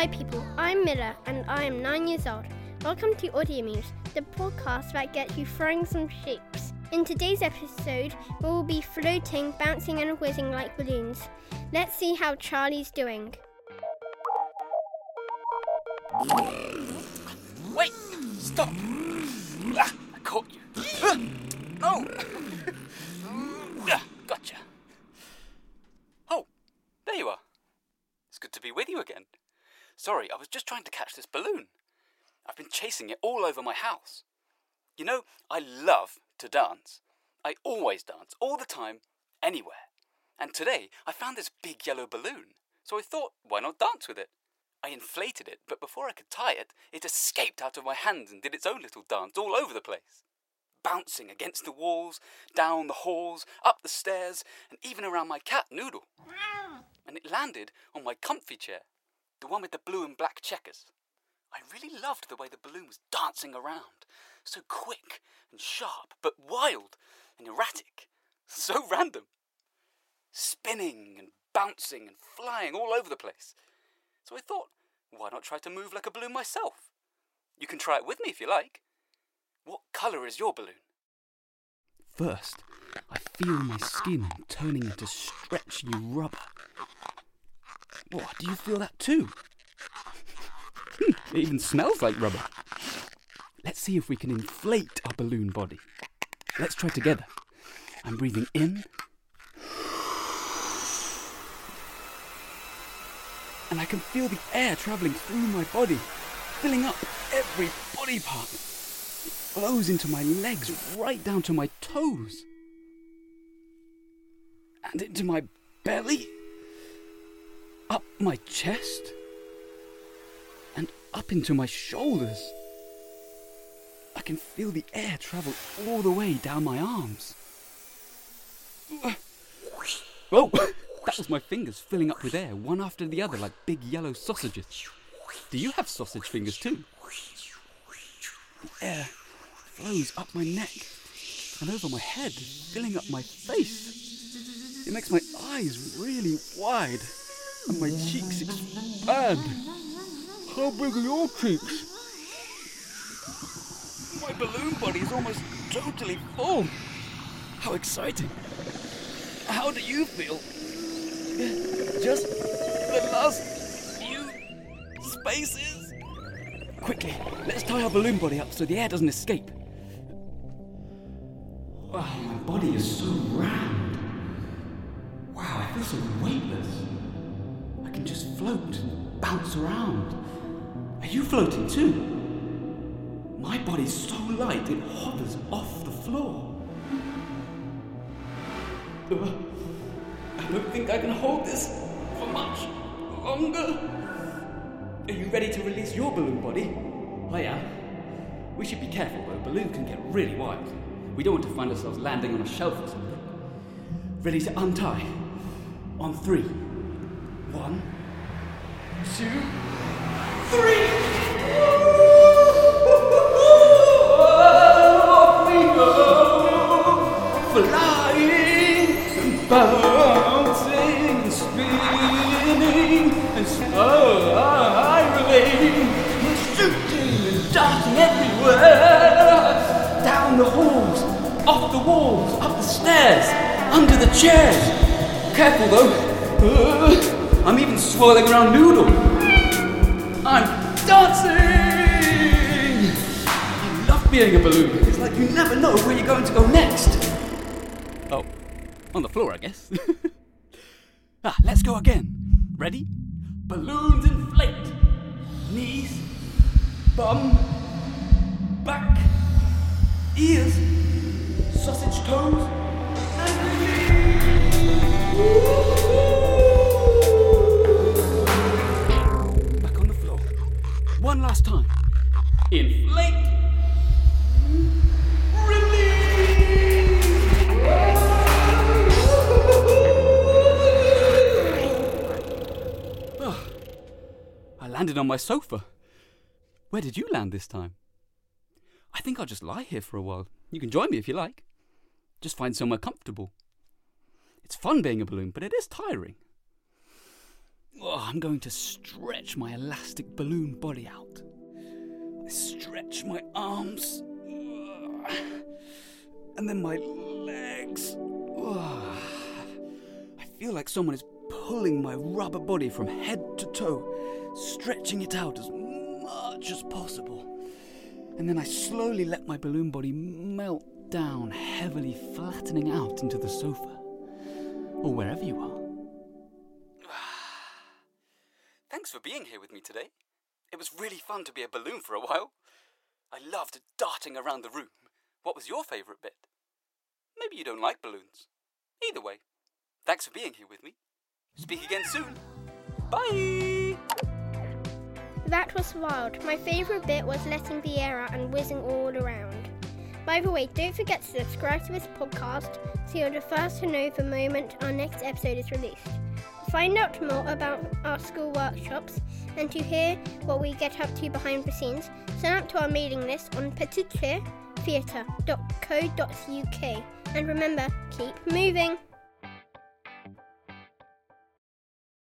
Hi, people. I'm Miller, and I am nine years old. Welcome to Audio Memes, the podcast that gets you throwing some shapes. In today's episode, we will be floating, bouncing, and whizzing like balloons. Let's see how Charlie's doing. Wait! Stop! Ah, I caught you. No! Ah, Gotcha. Oh, there you are. It's good to be with you again. Sorry, I was just trying to catch this balloon. I've been chasing it all over my house. You know, I love to dance. I always dance, all the time, anywhere. And today I found this big yellow balloon, so I thought, why not dance with it? I inflated it, but before I could tie it, it escaped out of my hands and did its own little dance all over the place. Bouncing against the walls, down the halls, up the stairs, and even around my cat, Noodle. And it landed on my comfy chair, the one with the blue and black checkers. I really loved the way the balloon was dancing around. So quick and sharp, but wild and erratic. So random. Spinning and bouncing and flying all over the place. So I thought, why not try to move like a balloon myself? You can try it with me if you like. What colour is your balloon? First, I feel my skin turning into stretchy rubber. What, do you feel that too? Hmm, it even smells like rubber. Let's see if we can inflate our balloon body. Let's try together. I'm breathing in. And I can feel the air travelling through my body, filling up every body part It flows into my legs right down to my toes. And into my belly. Up my chest. And up into my shoulders. I can feel the air travel all the way down my arms. Oh, that was my fingers filling up with air, one after the other, like big yellow sausages. Do you have sausage fingers too? The air flows up my neck and over my head, filling up my face. It makes my eyes really wide and my cheeks expand. How big are your cheeks? My balloon body is almost totally full. How exciting. How do you feel? Just the last few spaces? Quickly, let's tie our balloon body up so the air doesn't escape. Oh, my body is so round. Wow, I feel so weightless. Can just float and bounce around. Are you floating too? My body's so light it hovers off the floor. I don't think I can hold this for much longer. Are you ready to release your balloon body? Oh, I am. We should be careful though, balloons can get really wild. We don't want to find ourselves landing on a shelf or something. Ready to untie? On three. One, two, three! Flying, and bouncing, spinning, and spiraling, shooting and darting everywhere, down the halls, off the walls, up the stairs, under the chairs. Careful though. Uh, I'm even swirling around Noodle. I'm dancing! I love being a balloon. It's like you never know where you're going to go next. Oh, on the floor, I guess. ah, let's go again. Ready? Balloons inflate. Knees, bum, back, ears, sausage toes, and release. Landed on my sofa. Where did you land this time? I think I'll just lie here for a while. You can join me if you like. Just find somewhere comfortable. It's fun being a balloon, but it is tiring. Oh, oh, I'm going to stretch my elastic balloon body out. I stretch my arms. And then my legs. Oh, I feel like someone is pulling my rubber body from head to toe, stretching it out as much as possible. And then I slowly let my balloon body melt down, heavily flattening out into the sofa. Or wherever you are. Thanks for being here with me today. It was really fun to be a balloon for a while. I loved darting around the room. What was your favourite bit? Maybe you don't like balloons. Either way, thanks for being here with me. Speak again soon. Bye! That was wild. My favourite bit was letting the air out and whizzing all around. By the way, don't forget to subscribe to this podcast so you're the first to know the moment our next episode is released. To find out more about our school workshops and to hear what we get up to behind the scenes, sign up to our mailing list on petitcleartheatre.co.uk. And remember, keep moving!